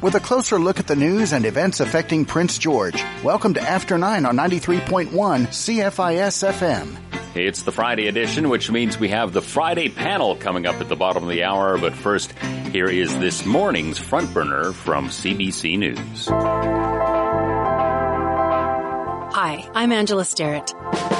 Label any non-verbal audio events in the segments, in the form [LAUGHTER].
with a closer look at the news and events affecting Prince George. Welcome to After 9 on 93.1 CFIS FM. It's the Friday edition, which means we have the Friday panel coming up at the bottom of the hour. But first, here is this morning's front burner from CBC News. Hi, I'm Angela Sterritt.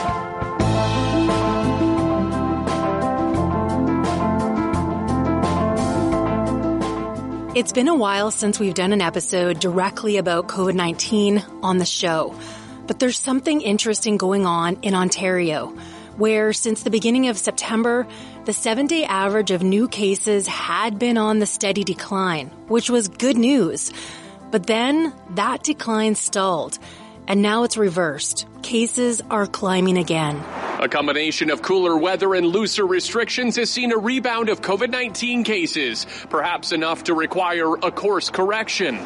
It's been a while since we've done an episode directly about COVID-19 on the show, but there's something interesting going on in Ontario, where since the beginning of September, the seven day average of new cases had been on the steady decline, which was good news. But then that decline stalled and now it's reversed. Cases are climbing again. A combination of cooler weather and looser restrictions has seen a rebound of COVID-19 cases, perhaps enough to require a course correction.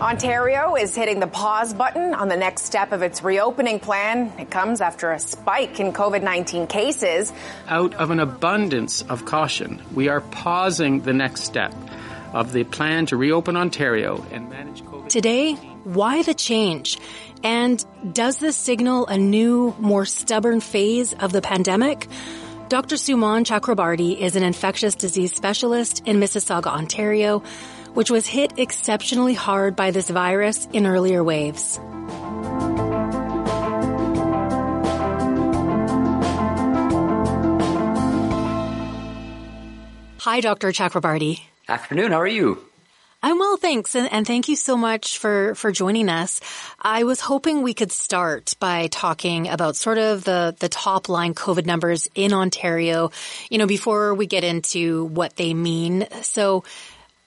Ontario is hitting the pause button on the next step of its reopening plan. It comes after a spike in COVID-19 cases. Out of an abundance of caution, we are pausing the next step of the plan to reopen Ontario and manage COVID. Today, why the change? And does this signal a new, more stubborn phase of the pandemic? Dr. Sumon Chakrabarti is an infectious disease specialist in Mississauga, Ontario, which was hit exceptionally hard by this virus in earlier waves. Hi, Dr. Chakrabarti. Afternoon. How are you? I'm well, thanks. And, and, thank you so much for, for joining us. I was hoping we could start by talking about sort of the, the top line COVID numbers in Ontario, you know, before we get into what they mean. So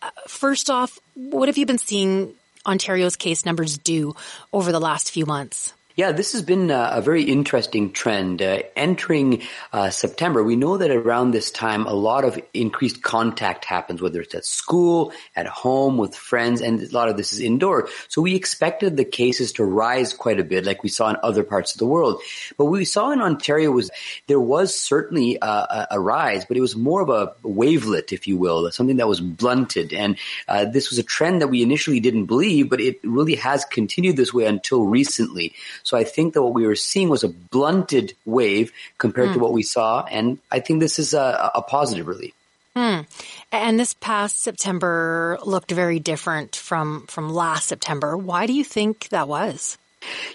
uh, first off, what have you been seeing Ontario's case numbers do over the last few months? Yeah, this has been a, very interesting trend. Uh, entering uh, September, we know that around this time, a lot of increased contact happens, whether it's at school, at home, with friends, and a lot of this is indoor. So we expected the cases to rise quite a bit, like we saw in other parts of the world. But what we saw in Ontario was there was certainly a, a rise, but it was more of a wavelet, if you will, something that was blunted. And uh, this was a trend that we initially didn't believe, but it really has continued this way until recently. So I think that what we were seeing was a blunted wave compared mm. to hmm. what we saw. And I think this is a, a positive really. Mm. And this past September looked very different from, from last September. Why do you think that was?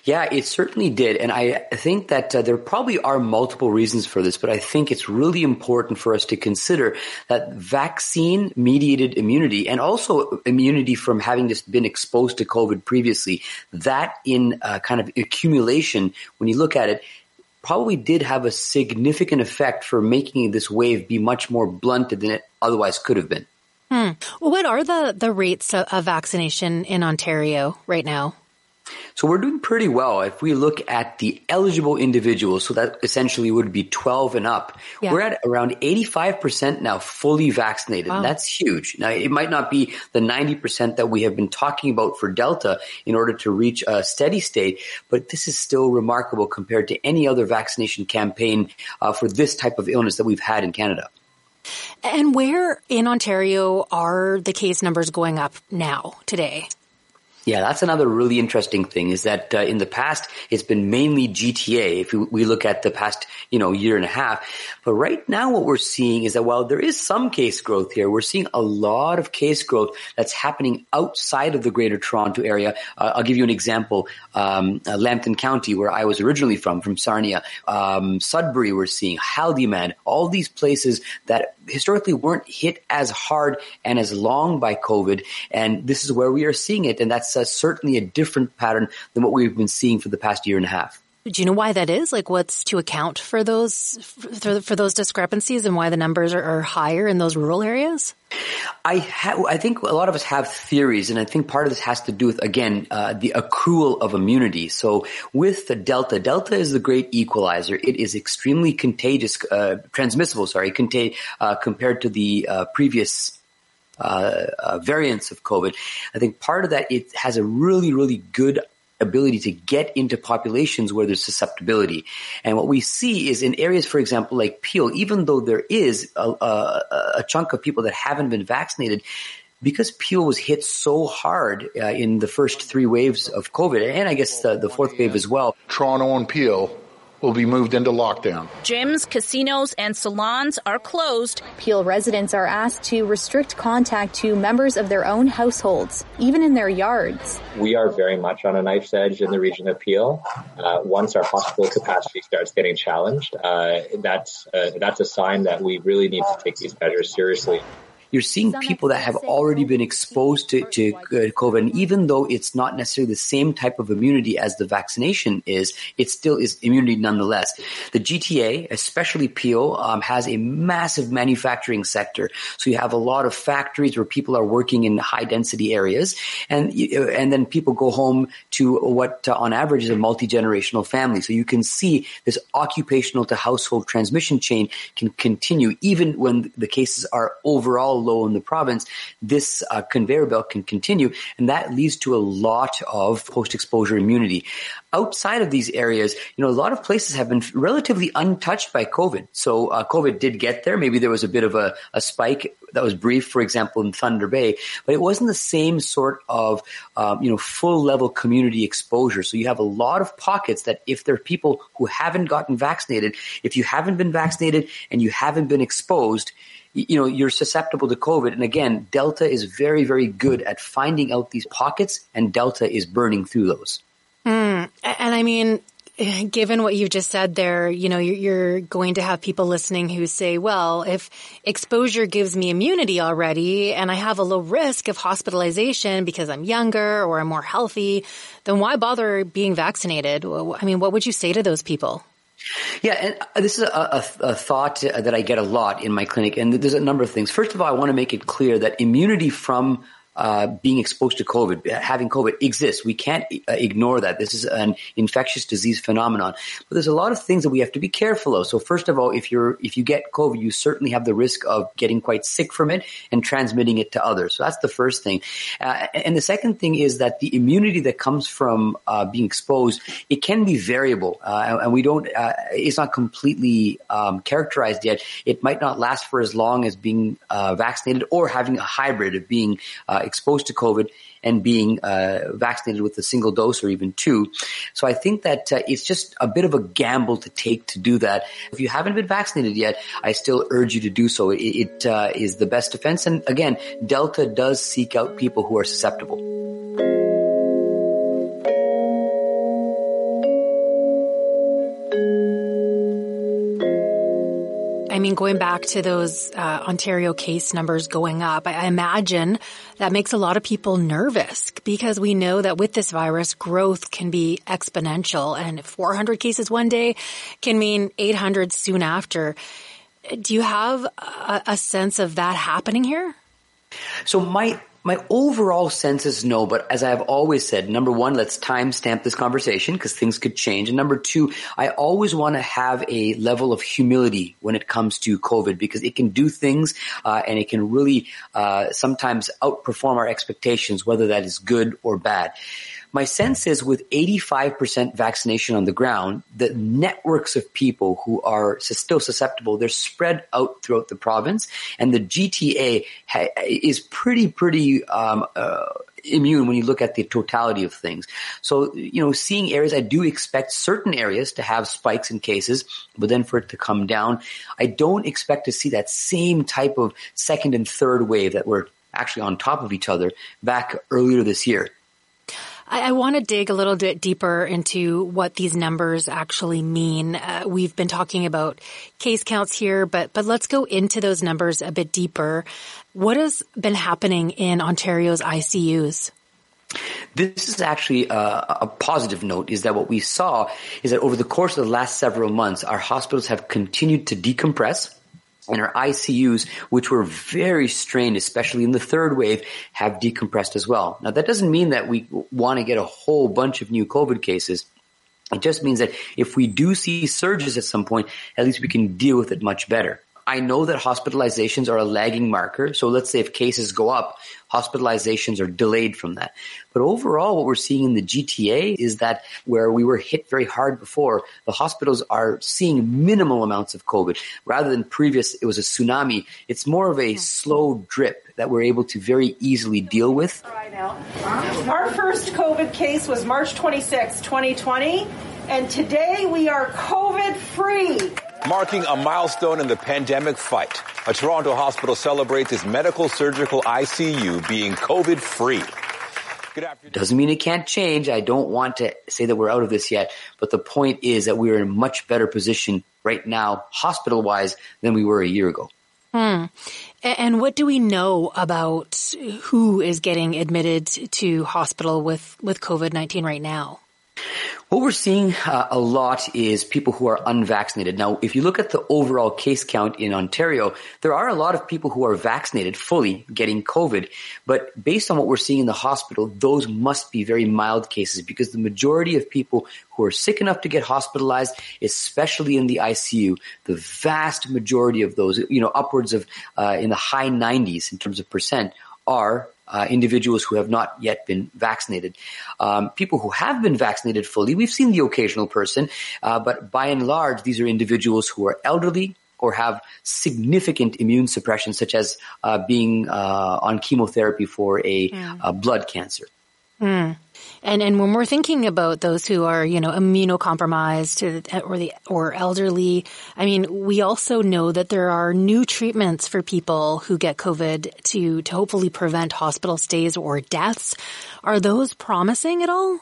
Yeah, it certainly did. And I think that uh, there probably are multiple reasons for this, but I think it's really important for us to consider that vaccine mediated immunity and also immunity from having just been exposed to COVID previously, that in uh, kind of accumulation, when you look at it, probably did have a significant effect for making this wave be much more blunted than it otherwise could have been. Hmm. What are the, the rates of vaccination in Ontario right now? So we're doing pretty well. If we look at the eligible individuals, so that essentially would be 12 and up, yeah. we're at around 85% now fully vaccinated. Wow. That's huge. Now it might not be the 90% that we have been talking about for Delta in order to reach a steady state, but this is still remarkable compared to any other vaccination campaign uh, for this type of illness that we've had in Canada. And where in Ontario are the case numbers going up now, today? Yeah, that's another really interesting thing is that uh, in the past it's been mainly GTA if we look at the past, you know, year and a half. But right now what we're seeing is that while there is some case growth here, we're seeing a lot of case growth that's happening outside of the greater Toronto area. Uh, I'll give you an example. Um, uh, Lambton County, where I was originally from, from Sarnia, um, Sudbury, we're seeing Haldimand, all these places that historically weren't hit as hard and as long by COVID. And this is where we are seeing it. And that's uh, certainly a different pattern than what we've been seeing for the past year and a half. Do you know why that is? Like, what's to account for those for, for those discrepancies and why the numbers are, are higher in those rural areas? I ha- I think a lot of us have theories, and I think part of this has to do with again uh, the accrual of immunity. So with the Delta, Delta is the great equalizer. It is extremely contagious, uh, transmissible. Sorry, contain uh, compared to the uh, previous uh, uh, variants of COVID. I think part of that, it has a really, really good ability to get into populations where there's susceptibility. And what we see is in areas, for example, like Peel, even though there is a, a, a chunk of people that haven't been vaccinated, because Peel was hit so hard uh, in the first three waves of COVID, and I guess the, the fourth wave as well. Toronto and Peel will be moved into lockdown. Gyms, casinos, and salons are closed. Peel residents are asked to restrict contact to members of their own households, even in their yards. We are very much on a knife's edge in the region of Peel. Uh, once our hospital capacity starts getting challenged, uh, that's uh, that's a sign that we really need to take these measures seriously you're seeing people that have already been exposed to, to COVID. And even though it's not necessarily the same type of immunity as the vaccination is, it still is immunity nonetheless. The GTA, especially Peel, um, has a massive manufacturing sector. So you have a lot of factories where people are working in high density areas. And, and then people go home to what uh, on average is a multi-generational family. So you can see this occupational to household transmission chain can continue even when the cases are overall low in the province, this uh, conveyor belt can continue, and that leads to a lot of post-exposure immunity. Outside of these areas, you know, a lot of places have been relatively untouched by COVID. So uh, COVID did get there. Maybe there was a bit of a, a spike that was brief, for example, in Thunder Bay, but it wasn't the same sort of, um, you know, full level community exposure. So you have a lot of pockets that if there are people who haven't gotten vaccinated, if you haven't been vaccinated and you haven't been exposed, you know, you're susceptible to COVID. And again, Delta is very, very good at finding out these pockets and Delta is burning through those. Mm. And I mean, given what you've just said there, you know, you're going to have people listening who say, well, if exposure gives me immunity already and I have a low risk of hospitalization because I'm younger or I'm more healthy, then why bother being vaccinated? I mean, what would you say to those people? Yeah, and uh, this is a, a, a, thought that I get a lot in my clinic, and there's a number of things. First of all, I want to make it clear that immunity from uh, being exposed to COVID, having COVID exists. We can't uh, ignore that. This is an infectious disease phenomenon. But there's a lot of things that we have to be careful of. So first of all, if you're if you get COVID, you certainly have the risk of getting quite sick from it and transmitting it to others. So that's the first thing. Uh, and the second thing is that the immunity that comes from uh, being exposed, it can be variable, uh, and we don't. it's not completely um, characterized yet. It might not last for as long as being vaccinated or having a hybrid of being exposed to COVID and being uh, vaccinated with a single dose or even two. So I think that uh, it's just a bit of a gamble to take to do that. If you haven't been vaccinated yet, I still urge you to do so. It, it uh, is the best defense. And again, Delta does seek out people who are susceptible. I mean, going back to those uh, Ontario case numbers going up, I, imagine that makes a lot of people nervous because we know that with this virus, growth can be exponential, and 400 cases one day can mean 800 soon after. Do you have a, a sense of that happening here? So my my overall sense is no, but as I've always said, number one, let's timestamp this conversation because things could change. And number two, I always want to have a level of humility when it comes to COVID because it can do things uh, and it can really uh, sometimes outperform our expectations, whether that is good or bad. My sense is with 85% vaccination on the ground, the networks of people who are still susceptible, they're spread out throughout the province and the GTA ha- is pretty, pretty, um, uh, immune when you look at the totality of things. So, you know, seeing areas, I do expect certain areas to have spikes in cases, but then for it to come down, I don't expect to see that same type of second and third wave that were actually on top of each other back earlier this year. I, I want to dig a little bit deeper into what these numbers actually mean. Uh, we've been talking about case counts here, but but let's go into those numbers a bit deeper. What has been happening in Ontario's ICUs? This is actually a, a, positive note is that what we saw is that over the course of the last several months, our hospitals have continued to decompress and our ICUs, which were very strained, especially in the third wave, have decompressed as well. Now that doesn't mean that we want to get a whole bunch of new COVID cases. It just means that if we do see surges at some point, at least we can deal with it much better. I know that hospitalizations are a lagging marker. So let's say if cases go up, hospitalizations are delayed from that. But overall, what we're seeing in the GTA is that where we were hit very hard before, the hospitals are seeing minimal amounts of COVID. Rather than previous, it was a tsunami. It's more of a hmm. slow drip that we're able to very easily deal with. Our first COVID case was March 26, 2020, and today we are COVID free. Marking a milestone in the pandemic fight, a Toronto hospital celebrates its medical surgical ICU being COVID free. Doesn't mean it can't change. I don't want to say that we're out of this yet, but the point is that we're in a much better position right now, hospital wise, than we were a year ago. Hmm. And what do we know about who is getting admitted to hospital with, with COVID-19 right now? What we're seeing uh, a lot is people who are unvaccinated. Now, if you look at the overall case count in Ontario, there are a lot of people who are vaccinated fully getting COVID. But based on what we're seeing in the hospital, those must be very mild cases because the majority of people who are sick enough to get hospitalized, especially in the ICU, the vast majority of those, you know, upwards of uh, in the high 90s in terms of percent are uh, individuals who have not yet been vaccinated. Um, people who have been vaccinated fully, we've seen the occasional person, uh, but by and large, these are individuals who are elderly or have significant immune suppression, such as uh, being uh, on chemotherapy for a, mm. a blood cancer. Mm. And and when we're thinking about those who are, you know, immunocompromised or the or elderly, I mean, we also know that there are new treatments for people who get COVID to to hopefully prevent hospital stays or deaths. Are those promising at all?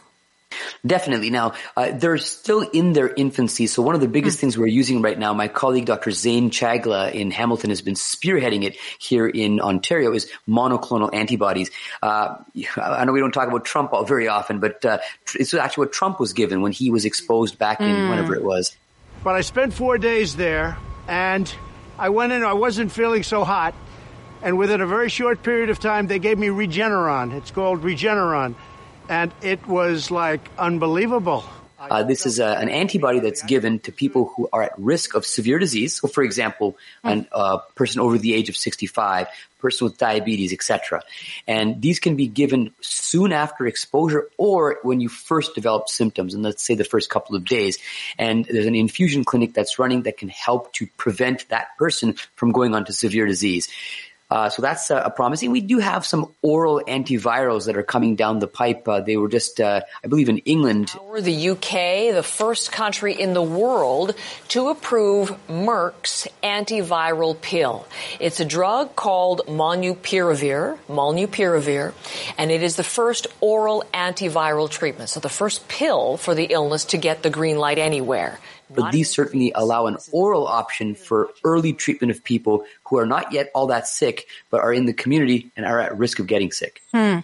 Definitely. Now, uh, they're still in their infancy. So one of the biggest mm. things we're using right now, my colleague Dr. Zain Chagla in Hamilton has been spearheading it here in Ontario is monoclonal antibodies. Uh, I know we don't talk about Trump very often, but uh, it's actually what Trump was given when he was exposed back in mm. whenever it was. But I spent four days there and I went in, I wasn't feeling so hot. And within a very short period of time, they gave me Regeneron. It's called Regeneron and it was like unbelievable. Uh, this is a, an antibody that's given to people who are at risk of severe disease. So, for example, a uh, person over the age of 65, person with diabetes, etc. And these can be given soon after exposure or when you first develop symptoms, and let's say the first couple of days. And there's an infusion clinic that's running that can help to prevent that person from going on to severe disease. Uh, so that's uh, a promising. We do have some oral antivirals that are coming down the pipe. Uh, they were just, uh, I believe, in England. We're the UK, the first country in the world to approve Merck's antiviral pill. It's a drug called molnupiravir, molnupiravir, and it is the first oral antiviral treatment. So the first pill for the illness to get the green light anywhere but these certainly allow an oral option for early treatment of people who are not yet all that sick, but are in the community and are at risk of getting sick. Hmm.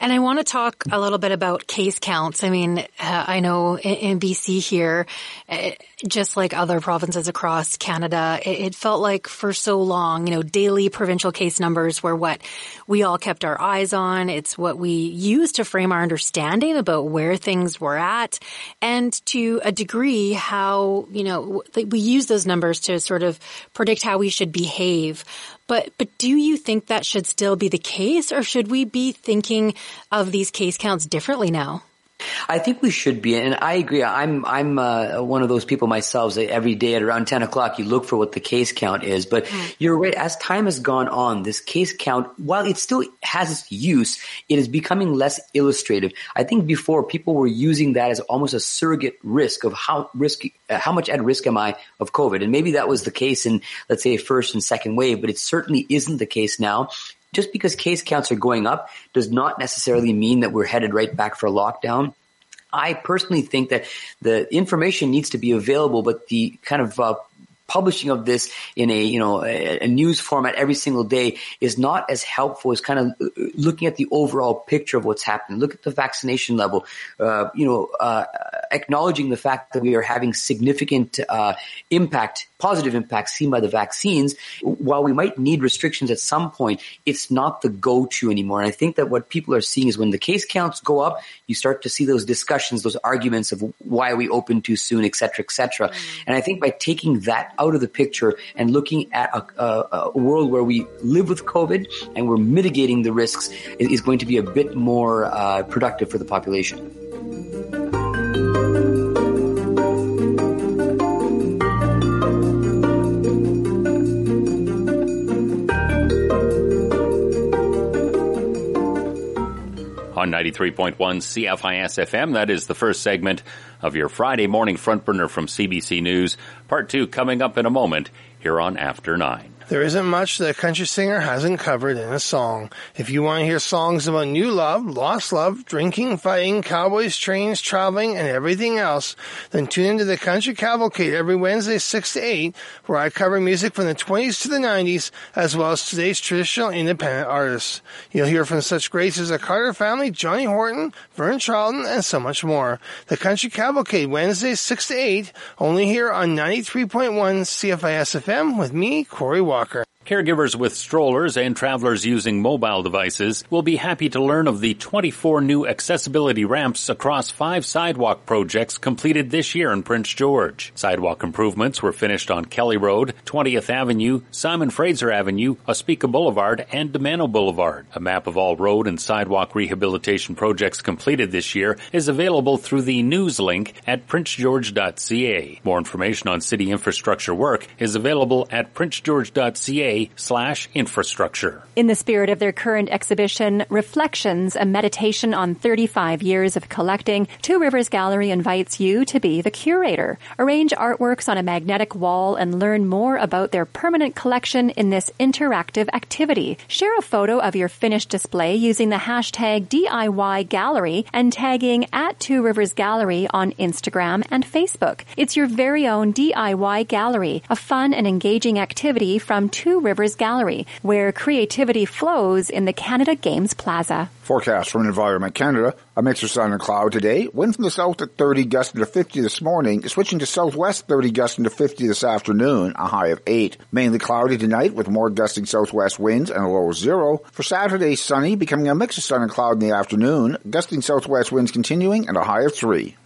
And I want to talk a little bit about case counts. I mean, uh, I know in, in BC here, uh, just like other provinces across Canada, it, it, felt like for so long, you know, daily provincial case numbers were what we all kept our eyes on. It's what we used to frame our understanding about where things were at and to a degree how, you know, we use those numbers to sort of predict how we should behave. But, but do you think that should still be the case or should we be thinking of these case counts differently now? I think we should be, and I agree. I'm I'm uh, one of those people myself. That every day at around ten o'clock, you look for what the case count is. But mm. you're right. As time has gone on, this case count, while it still has its use, it is becoming less illustrative. I think before people were using that as almost a surrogate risk of how risk, uh, how much at risk am I of COVID, and maybe that was the case in let's say first and second wave, but it certainly isn't the case now just because case counts are going up does not necessarily mean that we're headed right back for lockdown. I personally think that the information needs to be available, but the kind of uh, publishing of this in a you know a, a, news format every single day is not as helpful as kind of uh, looking at the overall picture of what's happening. Look at the vaccination level. Uh, you know, uh, acknowledging the fact that we are having significant uh, impact, positive impact seen by the vaccines. While we might need restrictions at some point, it's not the go-to anymore. And I think that what people are seeing is when the case counts go up, you start to see those discussions, those arguments of why are we open too soon, et cetera, et cetera. Mm. And I think by taking that out of the picture and looking at a, a, a world where we live with COVID and we're mitigating the risks is going to be a bit more uh, productive for the population. On 93.1 CFIS FM. That is the first segment of your Friday morning front burner from CBC News. Part two coming up in a moment here on After 9. There isn't much that a country singer hasn't covered in a song. If you want to hear songs about new love, lost love, drinking, fighting, cowboys, trains, traveling, and everything else, then tune into the Country Cavalcade every Wednesday 6 to 8, where I cover music from the 20s to the 90s, as well as today's traditional independent artists. You'll hear from such greats as the Carter Family, Johnny Horton, Vern Charlton, and so much more. The Country Cavalcade, Wednesdays 6 to 8, only here on 93.1 CFIS FM with me, Corey. Walker. Caregivers with strollers and travelers using mobile devices will be happy to learn of the 24 new accessibility ramps across five sidewalk projects completed this year in Prince George. Sidewalk improvements were finished on Kelly Road, 20th Avenue, Simon Fraser Avenue, Ospika Boulevard, and Domano Boulevard. A map of all road and sidewalk rehabilitation projects completed this year is available through the news link at princegeorge.ca. More information on city infrastructure work is available at princegeorge.ca slash infrastructure. In the spirit of their current exhibition, Reflections, a meditation on 35 years of collecting, Two Rivers Gallery invites you to be the curator. Arrange artworks on a magnetic wall and learn more about their permanent collection in this interactive activity. Share a photo of your finished display using the hashtag DIY Gallery and tagging at Two Rivers Gallery on Instagram and Facebook. It's your very own DIY Gallery, a fun and engaging activity from Two Rivers Gallery, where creativity flows in the Canada Games Plaza. Forecast from Environment Canada. A mix of sun and cloud today. Wind from the south at 30 gusting to 50 this morning. Switching to southwest 30 gusting to 50 this afternoon. A high of 8. Mainly cloudy tonight with more gusting southwest winds and a low of 0. For Saturday, sunny, becoming a mix of sun and cloud in the afternoon. Gusting southwest winds continuing and a high of 3.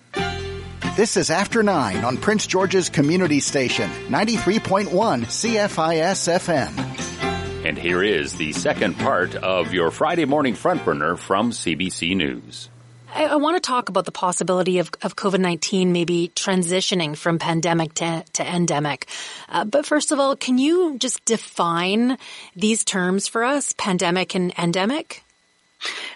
This is After 9 on Prince George's Community Station, 93.1 CFIS FM. And here is the second part of your Friday morning front burner from CBC News. I, I want to talk about the possibility of, of COVID-19 maybe transitioning from pandemic to, to endemic. Uh, but first of all, can you just define these terms for us, pandemic and endemic?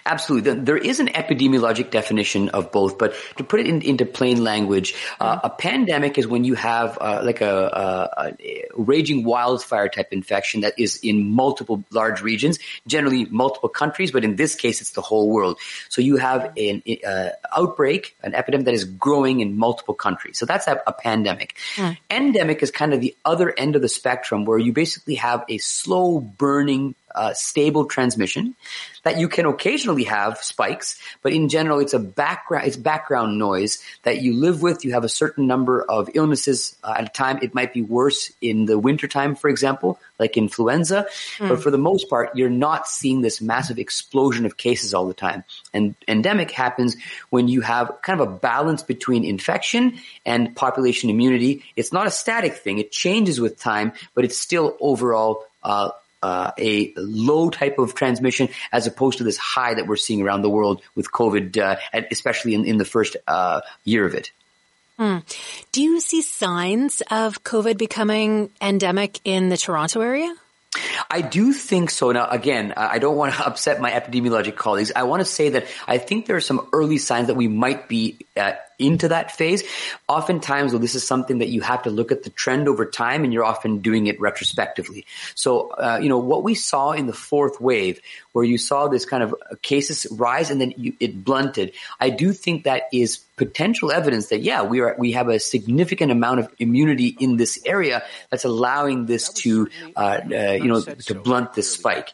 Absolutely. There is an epidemiologic definition of both, but to put it in, into plain language, uh, a pandemic is when you have uh, like a, a, a, raging wildfire type infection that is in multiple large regions, generally multiple countries, but in this case, it's the whole world. So you have an uh, outbreak, an epidemic that is growing in multiple countries. So that's a, a pandemic. Mm. Endemic is kind of the other end of the spectrum where you basically have a slow burning uh, stable transmission that you can occasionally have spikes, but in general, it's a background, it's background noise that you live with. You have a certain number of illnesses uh, at a time. It might be worse in the wintertime, for example, like influenza, mm. but for the most part, you're not seeing this massive explosion of cases all the time. And endemic happens when you have kind of a balance between infection and population immunity. It's not a static thing. It changes with time, but it's still overall uh, uh, a low type of transmission as opposed to this high that we're seeing around the world with COVID, uh, especially in, in the first uh, year of it. Hmm. Do you see signs of COVID becoming endemic in the Toronto area? I do think so. Now, again, I don't want to [LAUGHS] upset my epidemiologic colleagues. I want to say that I think there are some early signs that we might be uh, into that phase. Oftentimes, though, this is something that you have to look at the trend over time, and you're often doing it retrospectively. So, uh, you know, what we saw in the fourth wave, where you saw this kind of cases rise and then you, it blunted, I do think that is potential evidence that yeah, we are we have a significant amount of immunity in this area that's allowing this to uh, uh, you know to blunt this spike.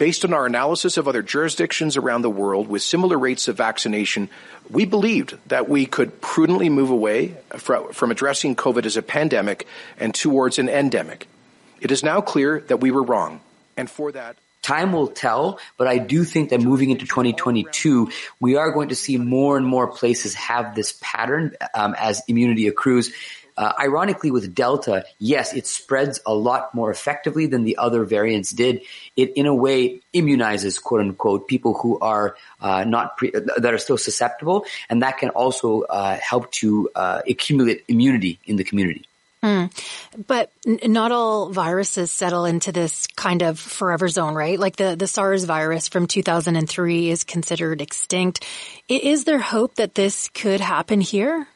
Based on our analysis of other jurisdictions around the world with similar rates of vaccination, we believed that we could prudently move away from addressing COVID as a pandemic and towards an endemic. It is now clear that we were wrong. And for that, Time will tell, but I do think that moving into 2022, we are going to see more and more places have this pattern um, as immunity accrues. Uh, ironically, with Delta, yes, it spreads a lot more effectively than the other variants did. It, in a way, immunizes "quote unquote" people who are uh, not pre- that are still susceptible, and that can also uh, help to uh, accumulate immunity in the community. Mm. But n- not all viruses settle into this kind of forever zone, right? Like the, the SARS virus from 2003 is considered extinct. Is there hope that this could happen here?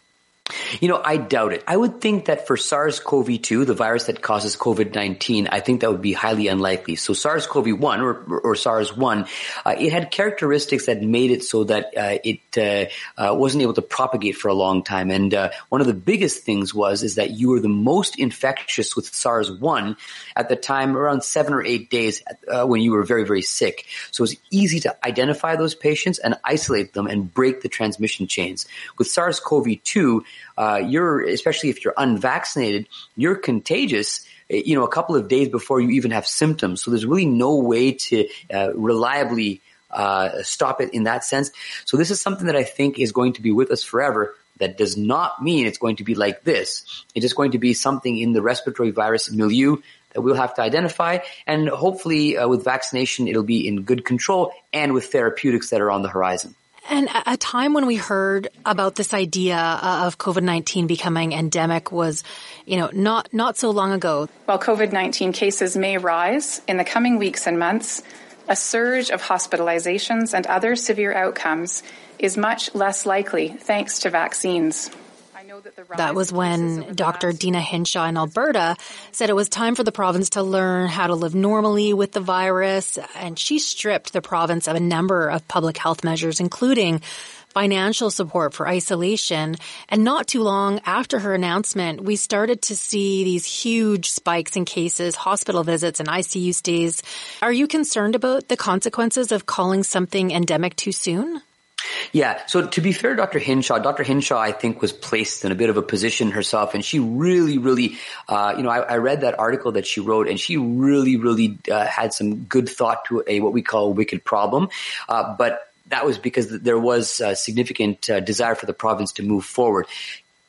You know, I doubt it. I would think that for SARS-CoV-2, the virus that causes COVID-19, I think that would be highly unlikely. So SARS-CoV-1 or, or SARS-1, uh, it had characteristics that made it so that uh, it uh, uh wasn't able to propagate for a long time. And uh, one of the biggest things was is that you were the most infectious with SARS-1 at the time around seven or eight days uh, when you were very, very sick. So it was easy to identify those patients and isolate them and break the transmission chains. With SARS-CoV-2, uh, you're, especially if you're unvaccinated, you're contagious eh, you know, a couple of days before you even have symptoms. So there's really no way to uh, reliably uh, stop it in that sense. So this is something that I think is going to be with us forever. That does not mean it's going to be like this. It is going to be something in the respiratory virus milieu that we'll have to identify. And hopefully uh, with vaccination, it'll be in good control and with therapeutics that are on the horizon. And a time when we heard about this idea uh, of COVID-19 becoming endemic was, you know, not, not so long ago. While COVID-19 cases may rise in the coming weeks and months, a surge of hospitalizations and other severe outcomes is much less likely thanks to vaccines. That was when Dr. Deena Hinshaw in Alberta said it was time for the province to learn how to live normally with the virus, and she stripped the province of a number of public health measures, including financial support for isolation. And not too long after her announcement, we started to see these huge spikes in cases, hospital visits, and ICU stays. Are you concerned about the consequences of calling something endemic too soon? Yeah. So to be fair, Dr. Hinshaw, Dr. Hinshaw, I think was placed in a bit of a position herself and she really, really, uh, you know, I, I, read that article that she wrote and she really, really uh, had some good thought to a, what we call a wicked problem. Uh, but that was because there was a significant uh, desire for the province to move forward.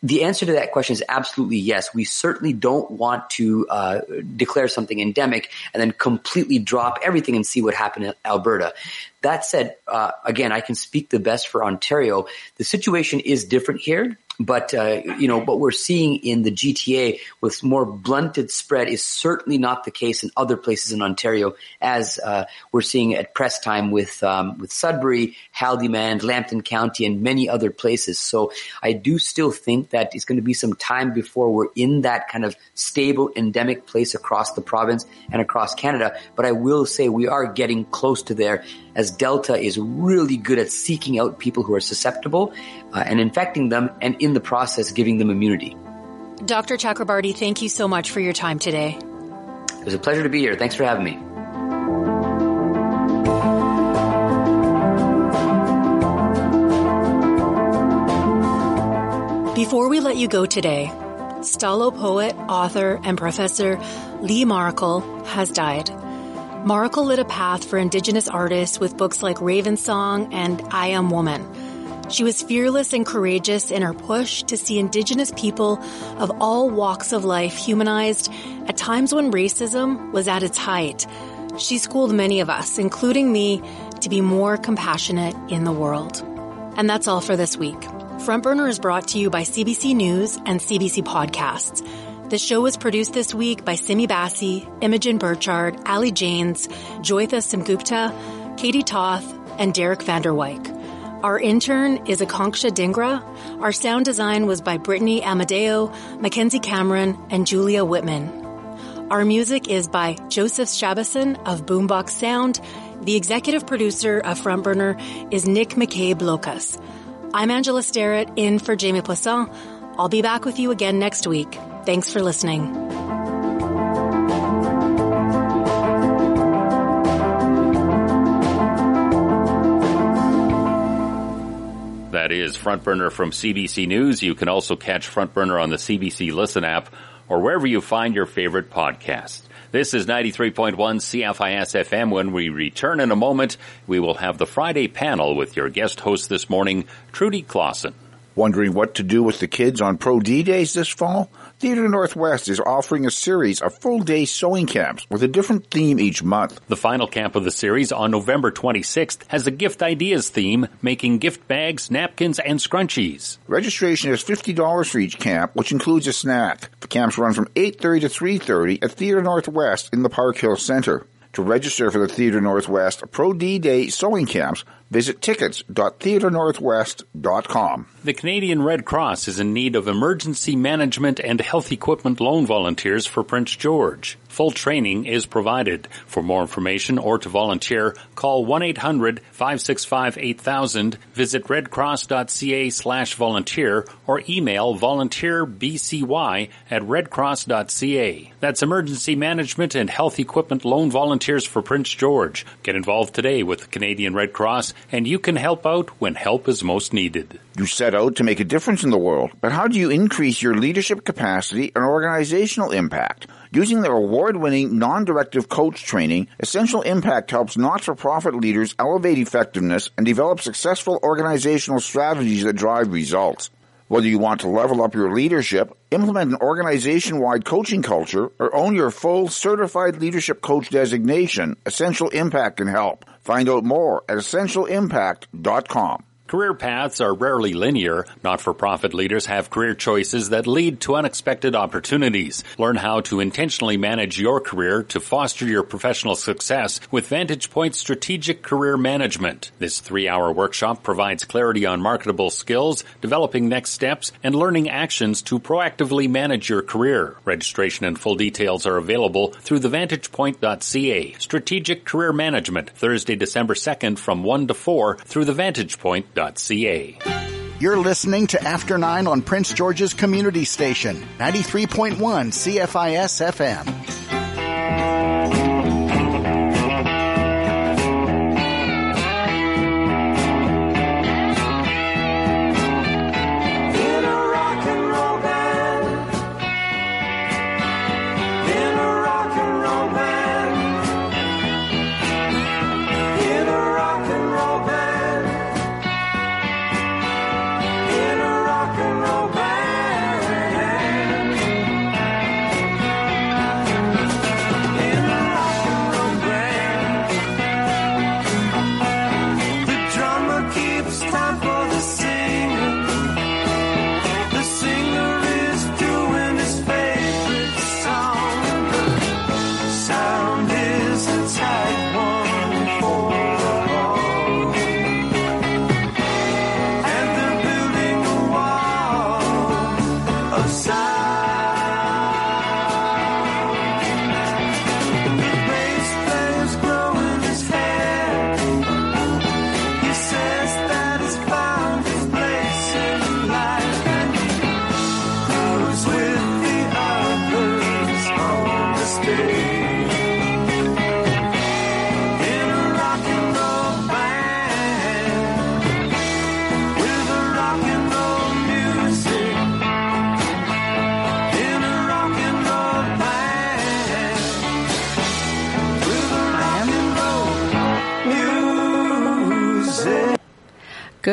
The answer to that question is absolutely yes. We certainly don't want to uh, declare something endemic and then completely drop everything and see what happened in Alberta. That said, uh, again, I can speak the best for Ontario. The situation is different here. But uh, you know what we're seeing in the GTA with more blunted spread is certainly not the case in other places in Ontario, as uh, we're seeing at press time with um, with Sudbury, Haldimand, Lambton County, and many other places. So I do still think that it's going to be some time before we're in that kind of stable endemic place across the province and across Canada. But I will say we are getting close to there, as Delta is really good at seeking out people who are susceptible uh, and infecting them, and in the process, giving them immunity. Dr. Chakrabarti, thank you so much for your time today. It was a pleasure to be here. Thanks for having me. Before we let you go today, Stó:lō poet, author, and professor Lee Maracle has died. Maracle lit a path for Indigenous artists with books like Ravensong and I Am Woman she was fearless and courageous in her push to see Indigenous people of all walks of life humanized at times when racism was at its height. She schooled many of us, including me, to be more compassionate in the world. And that's all for this week. Front Burner is brought to you by CBC News and CBC Podcasts. The show was produced this week by Simi Bassi, Imogen Burchard, Ali Janes, Joytha Sengupta, Katie Toth, and Derek Vanderwyk. Our intern is Akanksha Dingra. Our sound design was by Brittany Amadeo, Mackenzie Cameron, and Julia Whitman. Our music is by Joseph Shabason of Boombox Sound. The executive producer of Frontburner is Nick McCabe Lokos. I'm Angela Sterritt in for Jamie Poisson. I'll be back with you again next week. Thanks for listening. That is Front Burner from CBC News. You can also catch Front Burner on the CBC Listen app or wherever you find your favorite podcast. This is 93.1 CFIS FM. When we return in a moment, we will have the Friday panel with your guest host this morning, Trudy Clausen. Wondering what to do with the kids on Pro D days this fall? Theatre Northwest is offering a series of full day sewing camps with a different theme each month. The final camp of the series on November 26th has a gift ideas theme, making gift bags, napkins, and scrunchies. Registration is $50 for each camp, which includes a snack. The camps run from 8.30 to 3.30 at Theatre Northwest in the Park Hill Center. To register for the Theatre Northwest Pro D Day sewing camps, visit tickets.theatrenorthwest.com. The Canadian Red Cross is in need of emergency management and health equipment loan volunteers for Prince George. Full training is provided. For more information or to volunteer, call 1-800-565-8000, visit redcross.ca slash volunteer, or email volunteerbcy at redcross.ca. That's emergency management and health equipment loan volunteers for Prince George. Get involved today with the Canadian Red Cross, and you can help out when help is most needed. You set to make a difference in the world, but how do you increase your leadership capacity and organizational impact? Using their award-winning non-directive coach training, Essential Impact helps not-for-profit leaders elevate effectiveness and develop successful organizational strategies that drive results. Whether you want to level up your leadership, implement an organization-wide coaching culture, or own your full certified leadership coach designation, Essential Impact can help. Find out more at essentialimpact.com. Career paths are rarely linear. Not-for-profit leaders have career choices that lead to unexpected opportunities. Learn how to intentionally manage your career to foster your professional success with Vantage Point Strategic Career Management. This three-hour workshop provides clarity on marketable skills, developing next steps, and learning actions to proactively manage your career. Registration and full details are available through thevantagepoint.ca. Strategic Career Management, Thursday, December 2nd from 1 to 4 through the You're listening to After 9 on Prince George's Community Station, 93.1 CFIS FM.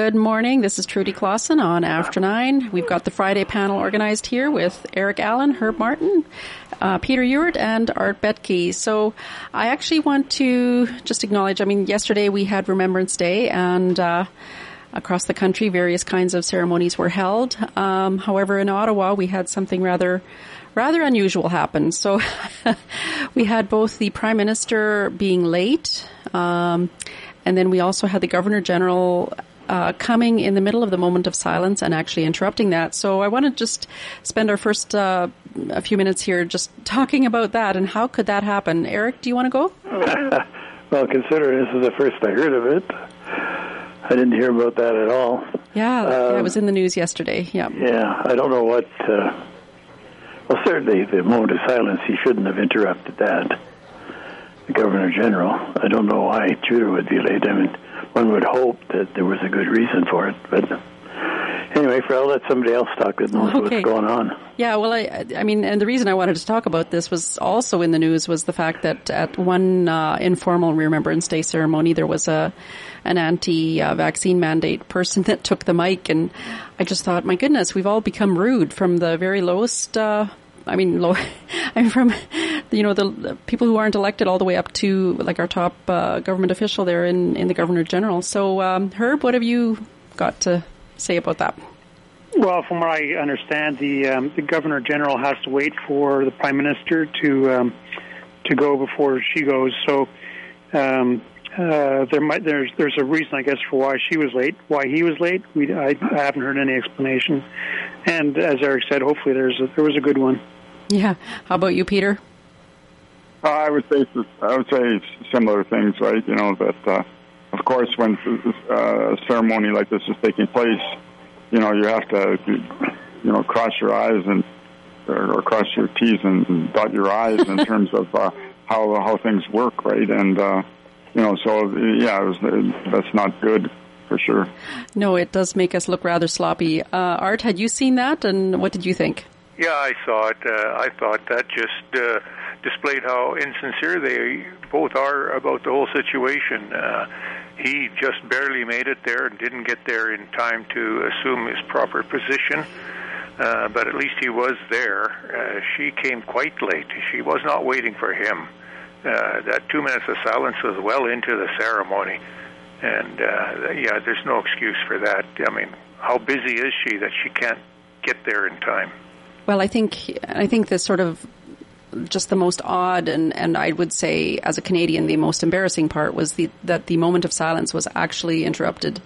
Good morning. This is Trudy Clausen on After Nine. We've got the Friday panel organized here with Eric Allen, Herb Martin, uh, Peter Ewert, and Art Betke. So I actually want to just acknowledge, I mean, yesterday we had Remembrance Day and, uh, across the country, various kinds of ceremonies were held. Um, however, in Ottawa, we had something rather rather unusual happen. So [LAUGHS] we had both the Prime Minister being late, um, and then we also had the Governor General uh, coming in the middle of the moment of silence and actually interrupting that. So I want to just spend our first uh, a few minutes here just talking about that and how could that happen. Eric, do you want to go? [LAUGHS] well, considering this is the first I heard of it, I didn't hear about that at all. Yeah, um, yeah it was in the news yesterday. Yeah. Yeah, I don't know what. Uh, well, certainly the moment of silence, he shouldn't have interrupted that. The Governor General. I don't know why Trudeau would be late. I mean one would hope that there was a good reason for it, but Anyway, for I'll let somebody else talk that knows Okay. what's going on. Yeah, well, I, I mean, and the reason I wanted to talk about this was also in the news was the fact that at one uh, informal Remembrance Day ceremony, there was a an anti-vaccine mandate person [LAUGHS] that took the mic, and I just thought, my goodness, we've all become rude from the very lowest. Uh, I mean, low. [LAUGHS] I'm from you know the, the people who aren't elected all the way up to like our top uh, government official there in in the Governor General. So, um, Herb, what have you got to say about that? Well, from what I understand, the um, the governor general has to wait for the prime minister to um, to go before she goes. So um, uh, there might there's there's a reason, I guess, for why she was late, why he was late. We I, I haven't heard any explanation. And as Eric said, hopefully there's a, there was a good one. Yeah. How about you, Peter? Uh, I would say I would say similar things, right? You know that, uh, of course, when uh, a ceremony like this is taking place, you know you have to, you know, cross your eyes and or, or cross your T's and dot your I's in [LAUGHS] terms of uh, how how things work, right? And uh, you know, so yeah, it was, that's not good for sure. No, it does make us look rather sloppy. Uh, Art, had you seen that, and what did you think? Yeah, I saw it. Uh, I thought that just uh, displayed how insincere they both are about the whole situation. Uh, he just barely made it there and didn't get there in time to assume his proper position. Uh, but at least he was there. Uh, she came quite late. She was not waiting for him. Uh, that two minutes of silence was well into the ceremony. And uh, yeah, there's no excuse for that. I mean, how busy is she that she can't get there in time? Well, I think I think the sort of just the most odd and, and I would say as a Canadian the most embarrassing part was the that the moment of silence was actually interrupted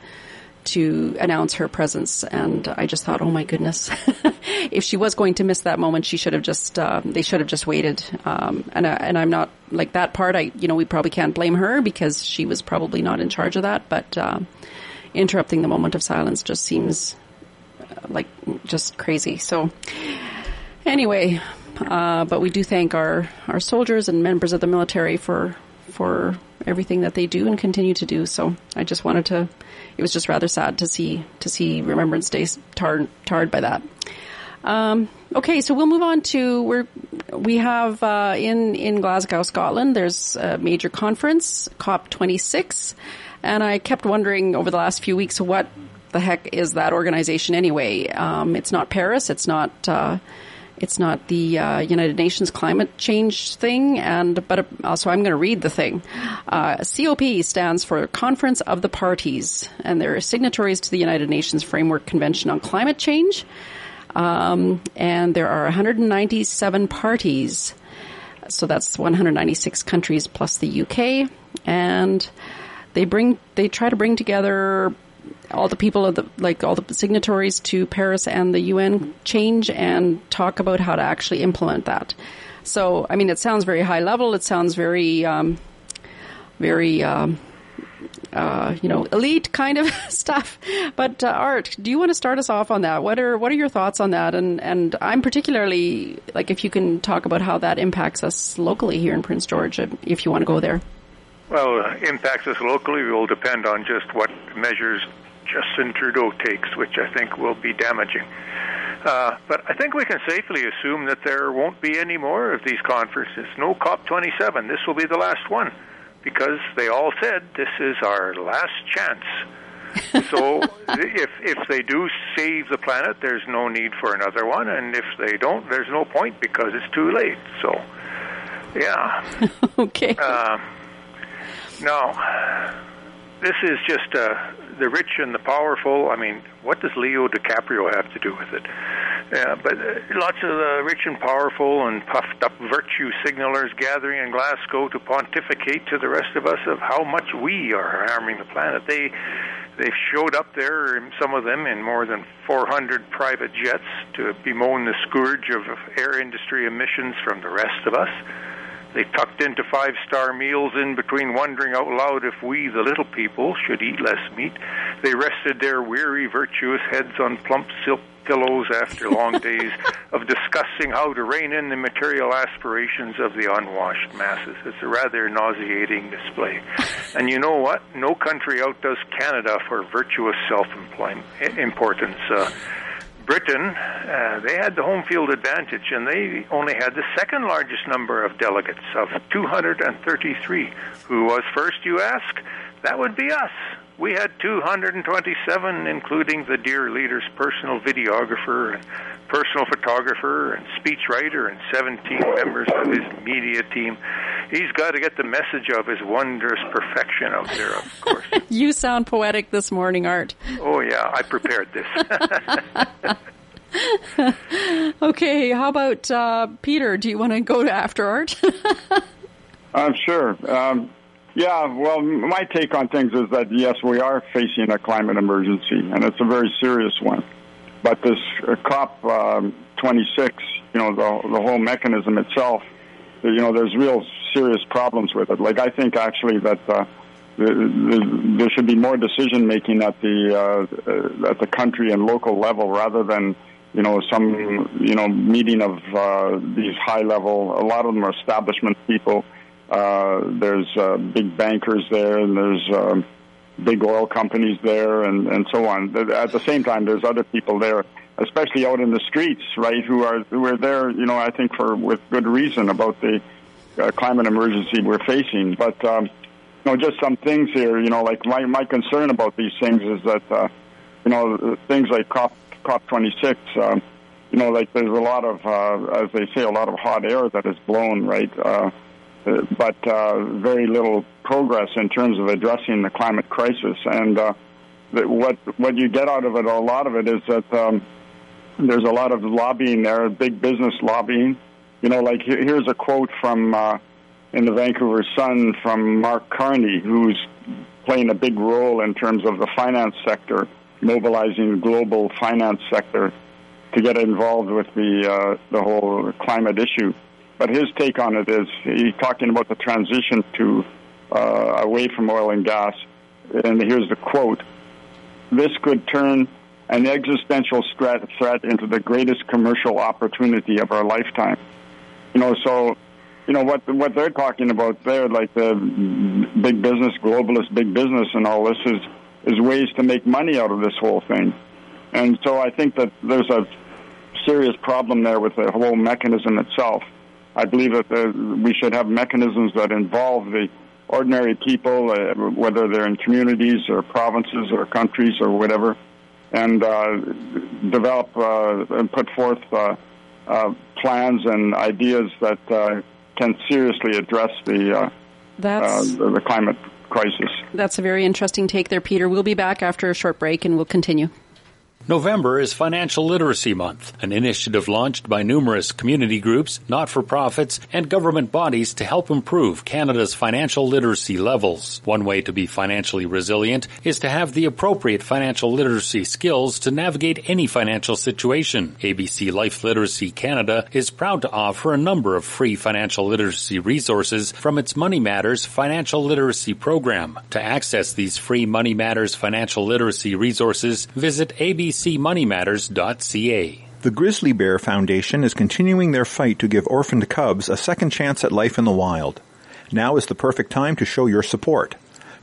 to announce her presence and I just thought oh my goodness [LAUGHS] if she was going to miss that moment she should have just uh, they should have just waited um, and uh, and I'm not like that part I you know we probably can't blame her because she was probably not in charge of that but uh, interrupting the moment of silence just seems uh, like just crazy so anyway uh, but we do thank our, our soldiers and members of the military for for everything that they do and continue to do. So I just wanted to. It was just rather sad to see to see Remembrance Day tarred tarred by that. Um, okay, so we'll move on to we're we have uh, in in Glasgow, Scotland. There's a major conference, COP 26, and I kept wondering over the last few weeks what the heck is that organization anyway? Um, it's not Paris. It's not. Uh, it's not the uh, United Nations climate change thing, and but uh, so I'm going to read the thing. Uh, COP stands for Conference of the Parties, and they're signatories to the United Nations Framework Convention on Climate Change. Um, and there are 197 parties, so that's 196 countries plus the UK, and they bring they try to bring together all the people of the like all the signatories to Paris and the UN change and talk about how to actually implement that. So, I mean, it sounds very high level. It sounds very, um, very, um, uh, you know, elite kind of [LAUGHS] stuff. But uh, Art, do you want to start us off on that? What are what are your thoughts on that? And and I'm particularly like if you can talk about how that impacts us locally here in Prince George, if you want to go there. Well, uh, impacts us locally will depend on just what measures Justin Trudeau takes, which I think will be damaging. Uh, but I think we can safely assume that there won't be any more of these conferences. No COP27. This will be the last one because they all said this is our last chance. [LAUGHS] so if if they do save the planet, there's no need for another one, and if they don't, there's no point because it's too late. So, yeah. [LAUGHS] okay. Uh, no, this is just uh, the rich and the powerful. I mean, what does Leo DiCaprio have to do with it? Yeah, but uh, lots of the rich and powerful and puffed up virtue signalers gathering in Glasgow to pontificate to the rest of us of how much we are harming the planet. They they showed up there, some of them in more than 400 private jets, to bemoan the scourge of air industry emissions from the rest of us. They tucked into five star meals in between wondering out loud if we, the little people, should eat less meat. They rested their weary, virtuous heads on plump silk pillows after long [LAUGHS] days of discussing how to rein in the material aspirations of the unwashed masses. It's a rather nauseating display. And you know what? No country outdoes Canada for virtuous self importance. Uh, Britain, uh, they had the home field advantage, and they only had the second largest number of delegates of 233. Who was first, you ask? That would be us. We had 227, including the dear leader's personal videographer and personal photographer and speechwriter and 17 members of his media team. He's got to get the message of his wondrous perfection out there, of course. [LAUGHS] you sound poetic this morning, Art. Oh, yeah, I prepared this. [LAUGHS] okay, how about uh, Peter? Do you want to go to After Art? [LAUGHS] I'm uh, sure. Um, yeah, well, my take on things is that yes, we are facing a climate emergency, and it's a very serious one. But this uh, COP um, 26, you know, the the whole mechanism itself, you know, there's real serious problems with it. Like I think actually that. Uh, there should be more decision making at the uh, at the country and local level rather than you know some you know meeting of uh, these high level. A lot of them are establishment people uh, there's uh, big bankers there, and there's um, big oil companies there, and, and so on. At the same time, there's other people there, especially out in the streets, right, who are who are there, you know, I think for with good reason about the uh, climate emergency we're facing. But um, you know, just some things here, you know, like my my concern about these things is that uh, you know things like COP COP 26. Um, you know, like there's a lot of, uh, as they say, a lot of hot air that is blown, right? Uh, but uh, very little progress in terms of addressing the climate crisis. And uh, what what you get out of it, a lot of it, is that um, there's a lot of lobbying there, big business lobbying. You know, like here's a quote from uh, in the Vancouver Sun from Mark Carney, who's playing a big role in terms of the finance sector, mobilizing the global finance sector to get involved with the uh, the whole climate issue. But his take on it is he's talking about the transition to uh, away from oil and gas. And here's the quote: "This could turn an existential threat, into the greatest commercial opportunity of our lifetime." You know, so you know what what they're talking about there, like the big business, globalist big business, and all this is is ways to make money out of this whole thing. And so I think that there's a serious problem there with the whole mechanism itself. I believe that the, we should have mechanisms that involve the ordinary people, uh, whether they're in communities or provinces or countries or whatever, and uh, develop uh, and put forth uh, uh, plans and ideas that uh, can seriously address the, the, the climate crisis. That's a very interesting take there, Peter. We'll be back after a short break and we'll continue. November is Financial Literacy Month, an initiative launched by numerous community groups, not-for-profits, and government bodies to help improve Canada's financial literacy levels. One way to be financially resilient is to have the appropriate financial literacy skills to navigate any financial situation. ABC Life Literacy Canada is proud to offer a number of free financial literacy resources from its Money Matters financial literacy program. To access these free Money Matters financial literacy resources, visit ABC The Grizzly Bear Foundation is continuing their fight to give orphaned cubs a second chance at life in the wild. Now is the perfect time to show your support.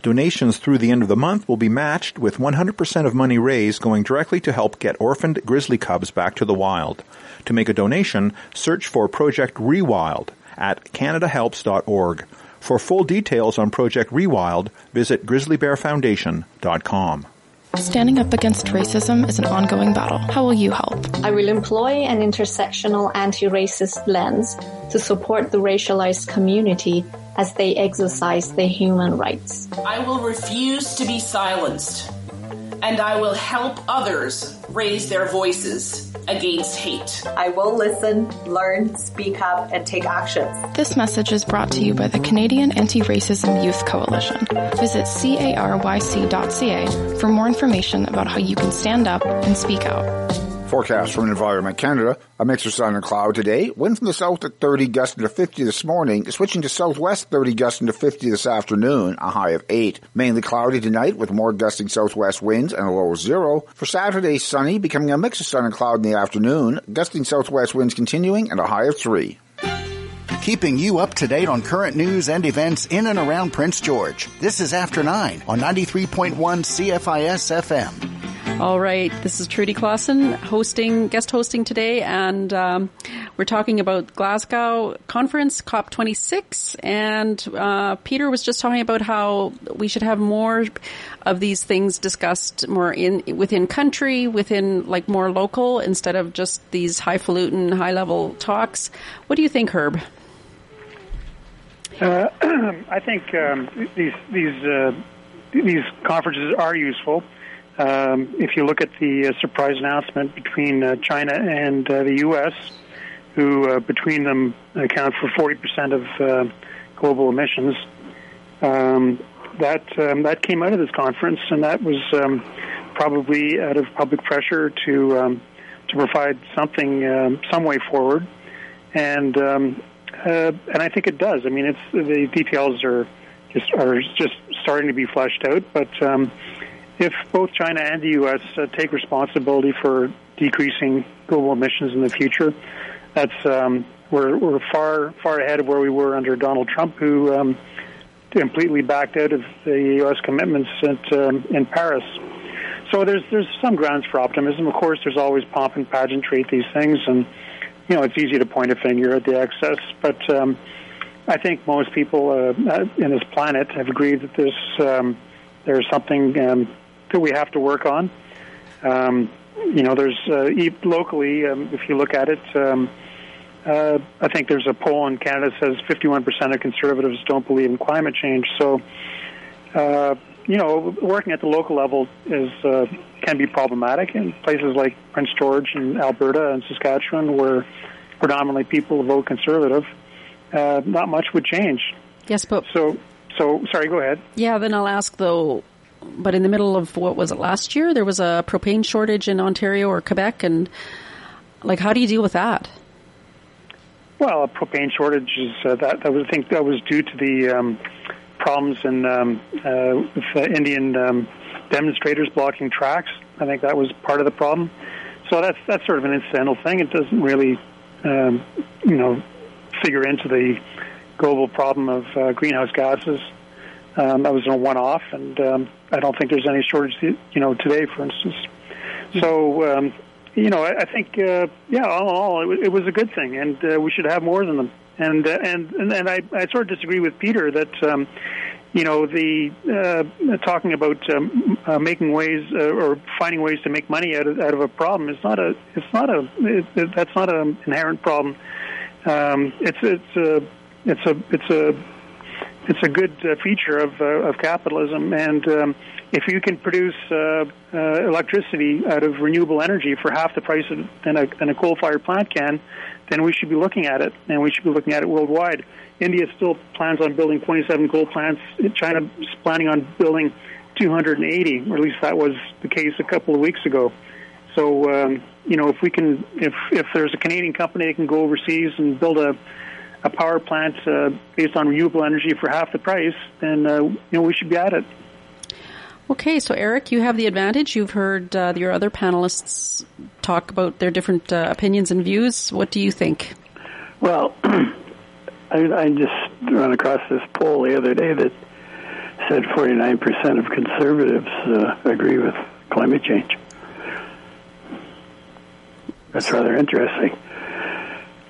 Donations through the end of the month will be matched with 100% of money raised going directly to help get orphaned grizzly cubs back to the wild. To make a donation, search for Project Rewild at canadahelps.org. For full details on Project Rewild, visit grizzlybearfoundation.com. Standing up against racism is an ongoing battle. How will you help? I will employ an intersectional anti-racist lens to support the racialized community as they exercise their human rights. I will refuse to be silenced and I will help others raise their voices against hate. I will listen, learn, speak up, and take action. This message is brought to you by the Canadian Anti-Racism Youth Coalition. Visit caryc.ca for more information about how you can stand up and speak out. Forecast from Environment Canada. A mix of sun and cloud today. Wind from the south at 30 gusting to 50 this morning, switching to southwest 30 gusting to 50 this afternoon, a high of 8. Mainly cloudy tonight with more gusting southwest winds and a low of 0. For Saturday, sunny, becoming a mix of sun and cloud in the afternoon, gusting southwest winds continuing and a high of 3. Keeping you up to date on current news and events in and around Prince George. This is After 9 on 93.1 CFIS FM. All right, this is Trudy Clausen hosting, guest hosting today, and um, we're talking about Glasgow conference COP26. And uh, Peter was just talking about how we should have more of these things discussed more in within country, within like more local, instead of just these highfalutin, high level talks. What do you think, Herb? Uh, [CLEARS THROAT] I think um, these these uh, these conferences are useful. Um, if you look at the uh, surprise announcement between uh, China and uh, the U.S., who uh, between them account for 40% of uh, global emissions, um, that um, that came out of this conference, and that was um, probably out of public pressure to um, to provide something, um, some way forward, and um, uh, and I think it does. I mean, it's the details are just are just starting to be fleshed out, but um, if both China and the U.S. Uh, take responsibility for decreasing global emissions in the future, that's um, we're, we're far far ahead of where we were under Donald Trump, who um, completely backed out of the U.S. commitments at, um, in Paris. So there's there's some grounds for optimism. Of course, there's always pomp and pageantry at these things, and you know it's easy to point a finger at the excess. But um, I think most people uh, in this planet have agreed that this um, there's something um, that we have to work on. Um, you know, there's uh, locally, um, if you look at it, um, uh, I think there's a poll in Canada that says 51% of conservatives don't believe in climate change. So, uh, you know, working at the local level is uh, can be problematic in places like Prince George and Alberta and Saskatchewan, where predominantly people vote conservative. Uh, not much would change. Yes, but so so sorry. Go ahead. Yeah, then I'll ask though but in the middle of what was it last year? There was a propane shortage in Ontario or Quebec, and like, how do you deal with that? Well, a propane shortage is uh, that. I think that was due to the um, problems in um, uh, with Indian um, demonstrators blocking tracks. I think that was part of the problem. So that's that's sort of an incidental thing. It doesn't really, um, you know, figure into the global problem of uh, greenhouse gases. Um, that was a one-off, and um, I don't think there's any shortage, you know, today, for instance. So, um, you know, I, I think, uh, yeah, all in all, it, it was a good thing, and uh, we should have more than them. And uh, and and, and I, I sort of disagree with Peter that. Um, you know the uh, talking about um, uh, making ways uh, or finding ways to make money out of out of a problem is not a it's not a it, it, that's not an inherent problem. Um, it's it's a it's a it's a it's a good uh, feature of uh, of capitalism, and um, if you can produce uh, uh, electricity out of renewable energy for half the price of, than a, than a coal-fired plant can, then we should be looking at it, and we should be looking at it worldwide. India still plans on building 27 coal plants. China is planning on building 280, or at least that was the case a couple of weeks ago. So, um, you know, if we can, if if there's a Canadian company that can go overseas and build a a power plant uh, based on renewable energy for half the price, then uh, you know we should be at it. Okay, so Eric, you have the advantage. You've heard uh, your other panelists talk about their different uh, opinions and views. What do you think? Well, [CLEARS THROAT] I, I just ran across this poll the other day that said 49% of conservatives uh, agree with climate change. That's rather interesting.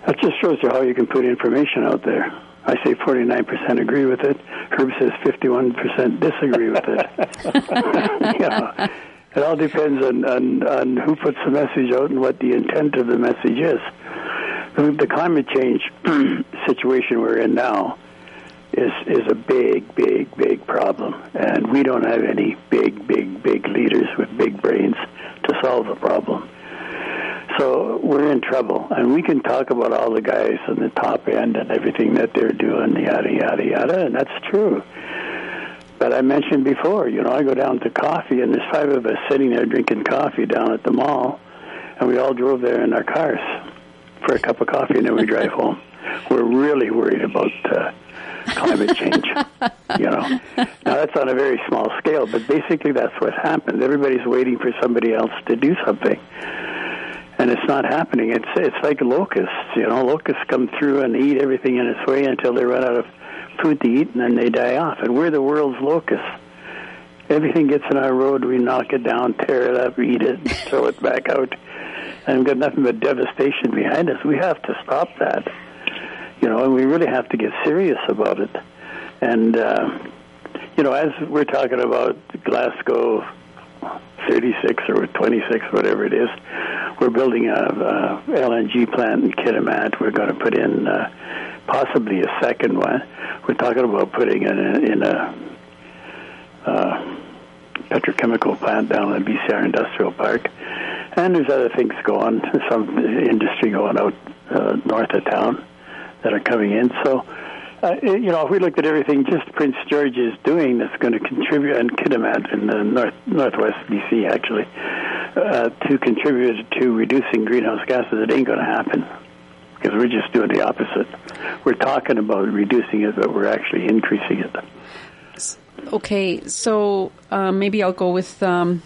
That just shows you how you can put information out there. I say 49% agree with it. Herb says 51% disagree with it. [LAUGHS] yeah. It all depends on, on, on who puts the message out and what the intent of the message is. The, the climate change [CLEARS THROAT] situation we're in now is is a big, big, big problem, and we don't have any big, big, big leaders with big brains to solve the problem. So we're in trouble, and we can talk about all the guys on the top end and everything that they're doing, yada yada yada, and that's true. But I mentioned before, you know, I go down to coffee, and there's five of us sitting there drinking coffee down at the mall, and we all drove there in our cars for a cup of coffee, and then we drive home. [LAUGHS] We're really worried about uh, climate change. you know, now that's on a very small scale, but basically that's what happens. Everybody's waiting for somebody else to do something, and it's not happening. It's it's like locusts. You know, locusts come through and eat everything in its way until they run out of food to eat, and then they die off. And we're the world's locusts. Everything gets in our road, we knock it down, tear it up, eat it, [LAUGHS] throw it back out, and we've got nothing but devastation behind us. We have to stop that you know, and we really have to get serious about it. And uh, you know, as we're talking about Glasgow 36 or 26, whatever it is, we're building a, a LNG plant in Kitimat. We're going to put in uh, possibly a second one. We're talking about putting it in, in a uh, petrochemical plant down in the BCR Industrial Park. And there's other things going, some industry going out uh, north of town that are coming in. So, uh, you know, if we looked at everything just Prince George is doing that's going to contribute, and Kitimat in the north northwest BC actually, uh, to contribute to reducing greenhouse gases, it ain't going to happen because we're just doing the opposite. We're talking about reducing it, but we're actually increasing it. Okay, so um, maybe I'll go with um,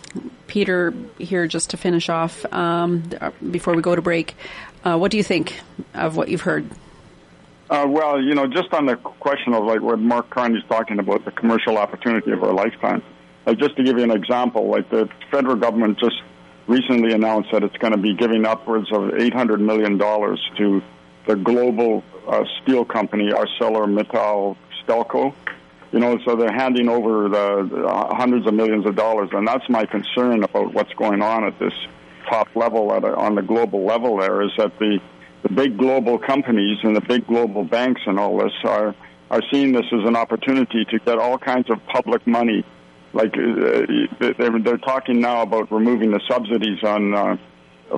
Peter here just to finish off um, before we go to break. Uh, what do you think of what you've heard? Uh, well, you know, just on the question of like what Mark Carney's talking about, the commercial opportunity of our lifetime. Like just to give you an example, like the federal government just recently announced that it's going to be giving upwards of $800 million to the global uh, steel company ArcelorMittal Stelco. You know, so they're handing over the, the hundreds of millions of dollars, and that's my concern about what's going on at this top level, at a, on the global level. There is that the the big global companies and the big global banks and all this are are seeing this as an opportunity to get all kinds of public money. Like uh, they're, they're talking now about removing the subsidies on uh,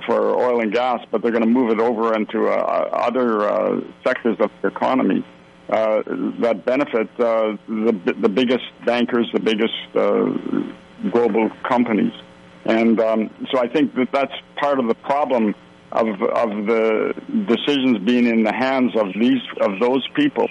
for oil and gas, but they're going to move it over into uh, other uh, sectors of the economy uh, that benefit uh, the the biggest bankers, the biggest uh, global companies. And um, so I think that that's part of the problem of of the decisions being in the hands of these of those people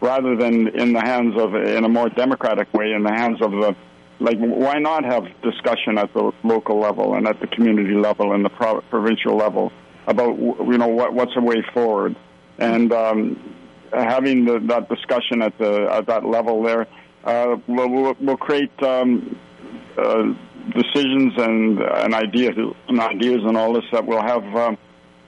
rather than in the hands of in a more democratic way in the hands of the like why not have discussion at the local level and at the community level and the provincial level about you know what what's a way forward? And um, having the, that discussion at the at that level there uh, will, will, will create um, uh, decisions and and ideas and ideas and all this that will have um,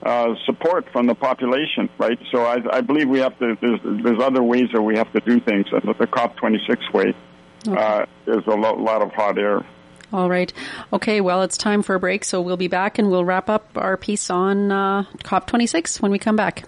uh, support from the population, right? So I, I believe we have to. There's there's other ways that we have to do things, and the COP 26 way okay. uh, is a lo- lot of hot air. All right. Okay, well, it's time for a break, so we'll be back and we'll wrap up our piece on uh, COP26 when we come back.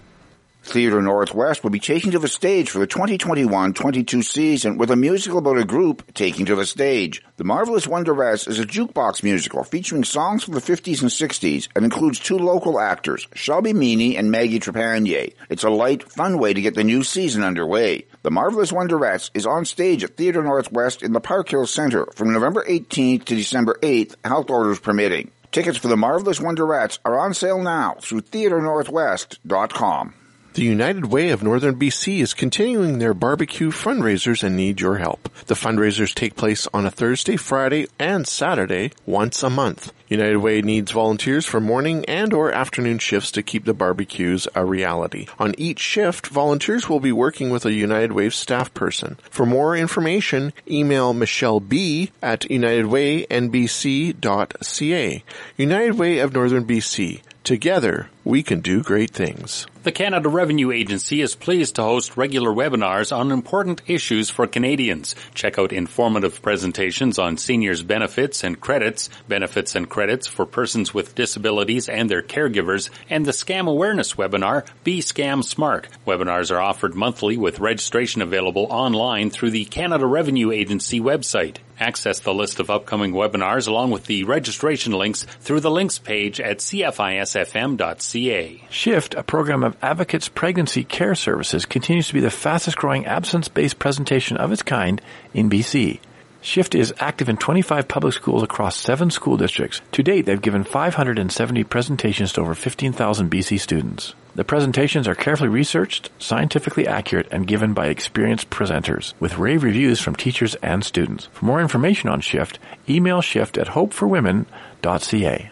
Theatre Northwest will be taking to the stage for the 2021-22 season with a musical about a group taking to the stage. The Marvelous Wonderettes is a jukebox musical featuring songs from the 50s and 60s and includes two local actors, Shelby Meany and Maggie Trepanier. It's a light, fun way to get the new season underway. The Marvelous Wonderettes is on stage at Theatre Northwest in the Park Hill Center from November 18th to December 8th, health orders permitting. Tickets for the Marvelous Wonderettes are on sale now through theatrenorthwest.com. The United Way of Northern BC is continuing their barbecue fundraisers and need your help. The fundraisers take place on a Thursday, Friday, and Saturday once a month. United Way needs volunteers for morning and or afternoon shifts to keep the barbecues a reality. On each shift, volunteers will be working with a United Way staff person. For more information, email Michelle B at unitedwaynbc.ca. United Way of Northern BC. Together, we can do great things. The Canada Revenue Agency is pleased to host regular webinars on important issues for Canadians. Check out informative presentations on seniors benefits and credits, benefits and credits for persons with disabilities and their caregivers, and the scam awareness webinar, Be Scam Smart. Webinars are offered monthly with registration available online through the Canada Revenue Agency website. Access the list of upcoming webinars along with the registration links through the links page at cfisfm.ca. Shift, a program of Advocates Pregnancy Care Services, continues to be the fastest growing absence based presentation of its kind in BC. Shift is active in 25 public schools across seven school districts. To date, they've given 570 presentations to over 15,000 BC students. The presentations are carefully researched, scientifically accurate, and given by experienced presenters, with rave reviews from teachers and students. For more information on Shift, email shift at hopeforwomen.ca.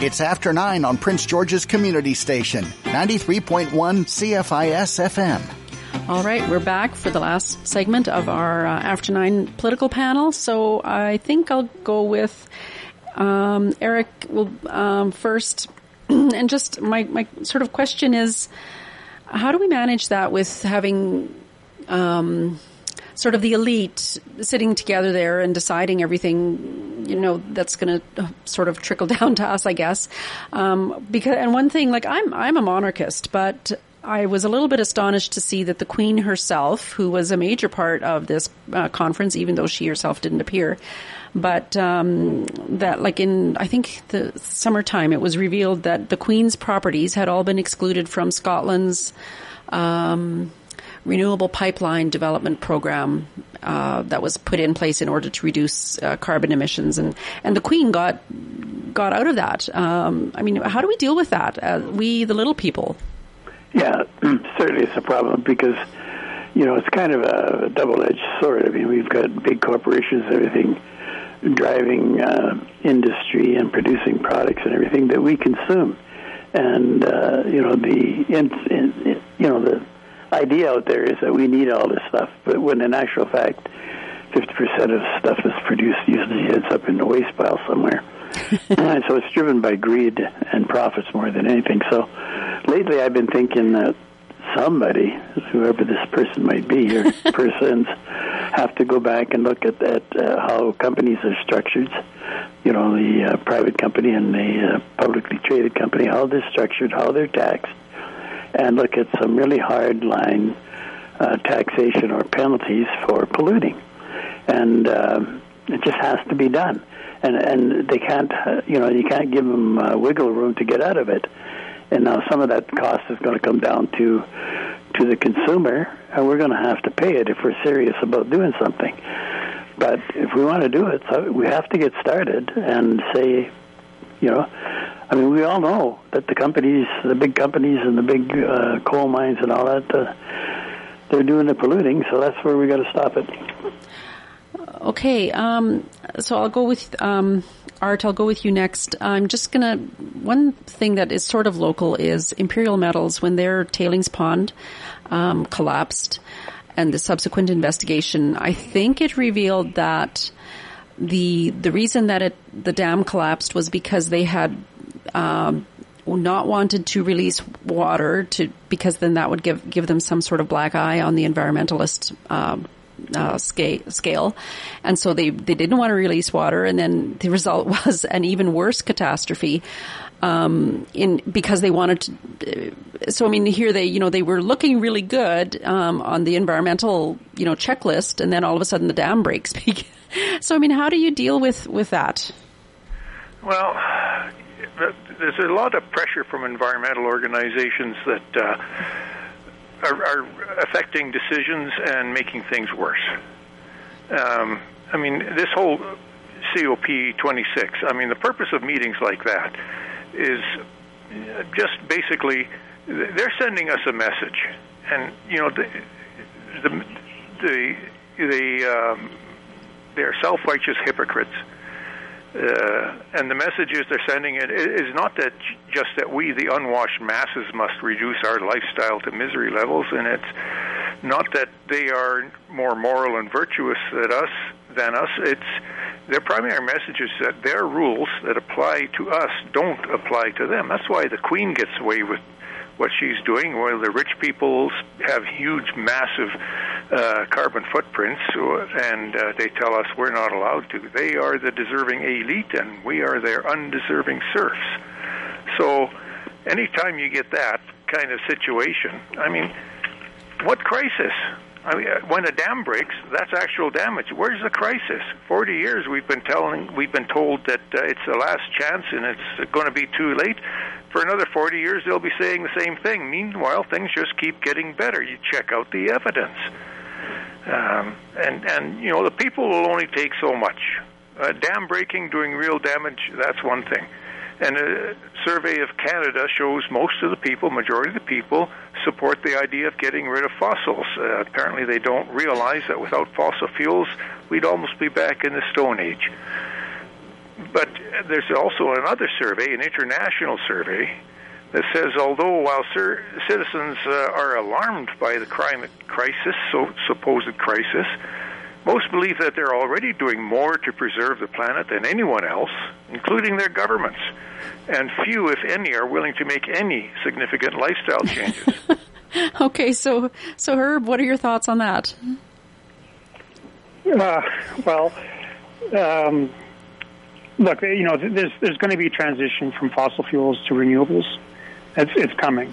It's after 9 on Prince George's Community Station, 93.1 CFIS FM. All right, we're back for the last segment of our uh, After Nine political panel. So I think I'll go with um, Eric will um, first. [CLEARS THROAT] and just my, my sort of question is how do we manage that with having um, sort of the elite sitting together there and deciding everything, you know, that's going to sort of trickle [LAUGHS] down to us, I guess. Um, because, and one thing, like I'm, I'm a monarchist, but I was a little bit astonished to see that the Queen herself, who was a major part of this uh, conference, even though she herself didn't appear, but um, that, like in I think the summertime, it was revealed that the Queen's properties had all been excluded from Scotland's um, renewable pipeline development program uh, that was put in place in order to reduce uh, carbon emissions, and and the Queen got got out of that. Um, I mean, how do we deal with that? Uh, we, the little people. Yeah, certainly it's a problem because you know it's kind of a double-edged sword. I mean, we've got big corporations, everything driving uh, industry and producing products and everything that we consume, and uh, you know the in, in, you know the idea out there is that we need all this stuff, but when in actual fact, 50% of stuff that's produced usually ends up in the waste pile somewhere. [LAUGHS] and so it's driven by greed and profits more than anything. So lately I've been thinking that somebody, whoever this person might be or [LAUGHS] persons, have to go back and look at, at uh, how companies are structured. You know, the uh, private company and the uh, publicly traded company, how they're structured, how they're taxed, and look at some really hard line uh, taxation or penalties for polluting. And uh, it just has to be done. And and they can't, you know, you can't give them uh, wiggle room to get out of it. And now some of that cost is going to come down to to the consumer, and we're going to have to pay it if we're serious about doing something. But if we want to do it, so we have to get started and say, you know, I mean, we all know that the companies, the big companies and the big uh, coal mines and all that, uh, they're doing the polluting. So that's where we got to stop it. Okay, um, so I'll go with um, Art. I'll go with you next. I'm just gonna. One thing that is sort of local is Imperial Metals when their tailings pond um, collapsed, and the subsequent investigation. I think it revealed that the the reason that it the dam collapsed was because they had um, not wanted to release water to because then that would give give them some sort of black eye on the environmentalist um, uh, scale, and so they they didn't want to release water, and then the result [LAUGHS] was an even worse catastrophe. Um, in because they wanted to. So I mean, here they you know they were looking really good um, on the environmental you know checklist, and then all of a sudden the dam breaks. [LAUGHS] so I mean, how do you deal with with that? Well, there's a lot of pressure from environmental organizations that uh, are, are, affecting decisions and making things worse. Um, I mean, this whole COP 26. I mean, the purpose of meetings like that is just basically they're sending us a message, and you know the the the, the um, they're self-righteous hypocrites uh, and the messages they're sending it is not that just that we, the unwashed masses, must reduce our lifestyle to misery levels, and it's not that they are more moral and virtuous than us. Than us, it's their primary message is that their rules that apply to us don't apply to them. That's why the Queen gets away with what she's doing, while the rich people have huge, massive uh, carbon footprints, and uh, they tell us we're not allowed to. They are the deserving elite, and we are their undeserving serfs. So, anytime you get that kind of situation, I mean, what crisis? I mean, uh, when a dam breaks, that's actual damage. Where's the crisis? Forty years we've been telling, we've been told that uh, it's the last chance and it's going to be too late for another 40 years, they'll be saying the same thing. Meanwhile, things just keep getting better. You check out the evidence. Um, and and you know the people will only take so much. Uh, dam breaking doing real damage that's one thing. And a survey of Canada shows most of the people, majority of the people, support the idea of getting rid of fossils. Uh, apparently, they don't realize that without fossil fuels, we'd almost be back in the Stone Age. But there's also another survey, an international survey, that says although while cer- citizens uh, are alarmed by the climate crisis, so supposed crisis, most believe that they're already doing more to preserve the planet than anyone else, including their governments. And few, if any, are willing to make any significant lifestyle changes. [LAUGHS] okay, so so Herb, what are your thoughts on that? Uh, well, um, look, you know, there's there's going to be a transition from fossil fuels to renewables. It's it's coming.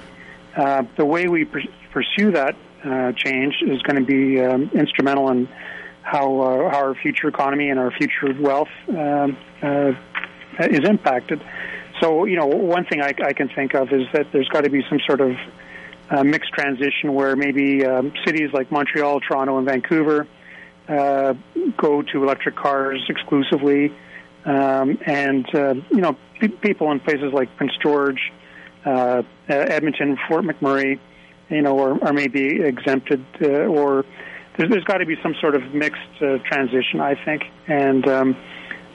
Uh, the way we pr- pursue that uh, change is going to be um, instrumental in how, uh, our future economy and our future wealth um, uh, is impacted. So, you know, one thing I, I can think of is that there's got to be some sort of uh, mixed transition where maybe um, cities like Montreal, Toronto, and Vancouver uh, go to electric cars exclusively, um, and uh, you know, pe- people in places like Prince George, uh, Edmonton, Fort McMurray, you know, are, are maybe exempted uh, or there's, there's got to be some sort of mixed uh, transition, I think, and um,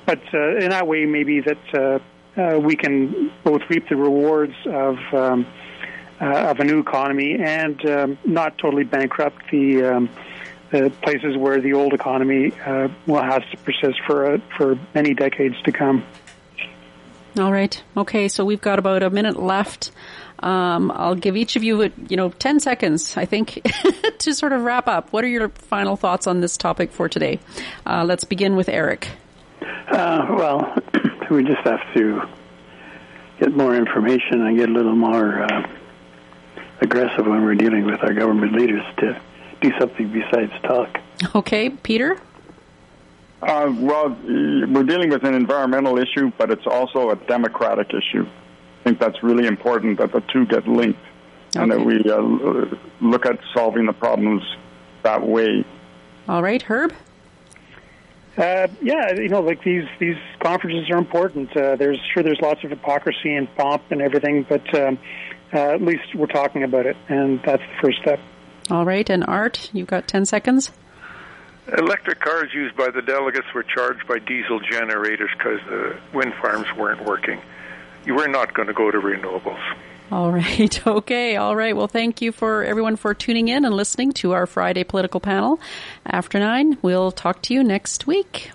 but uh, in that way, maybe that uh, uh, we can both reap the rewards of um, uh, of a new economy and um, not totally bankrupt the. Um, the places where the old economy uh, will have to persist for for many decades to come. All right. Okay. So we've got about a minute left. Um, I'll give each of you, you know, 10 seconds, I think, [LAUGHS] to sort of wrap up. What are your final thoughts on this topic for today? Uh, let's begin with Eric. Uh, well, [CLEARS THROAT] we just have to get more information and get a little more uh, aggressive when we're dealing with our government leaders to do something besides talk. Okay, Peter? Uh, well, we're dealing with an environmental issue, but it's also a democratic issue. I think that's really important that the two get linked okay. and that we uh, look at solving the problems that way. All right, Herb. Uh, yeah, you know, like these these conferences are important. Uh, there's sure there's lots of hypocrisy and pomp and everything, but um, uh, at least we're talking about it, and that's the first step. All right, and Art, you've got ten seconds. Electric cars used by the delegates were charged by diesel generators because the wind farms weren't working you were not going to go to renewables. All right. [LAUGHS] Okay. All right. Well, thank you for everyone for tuning in and listening to our Friday political panel. After nine, we'll talk to you next week.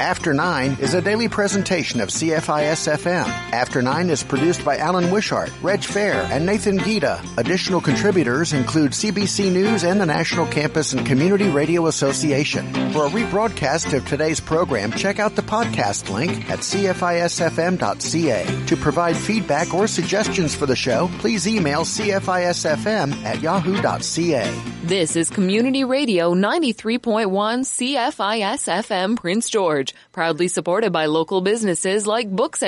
After 9 is a daily presentation of CFIS FM. After 9 is produced by Alan Wishart, Reg Fair, and Nathan Gita. Additional contributors include CBC News and the National Campus and Community Radio Association. For a rebroadcast of today's program, check out the podcast link at cfisfm.ca. To provide feedback or suggestions for the show, please email cfisfm at yahoo.ca. This is Community Radio 93.1 CFIS FM Prince George proudly supported by local businesses like Books and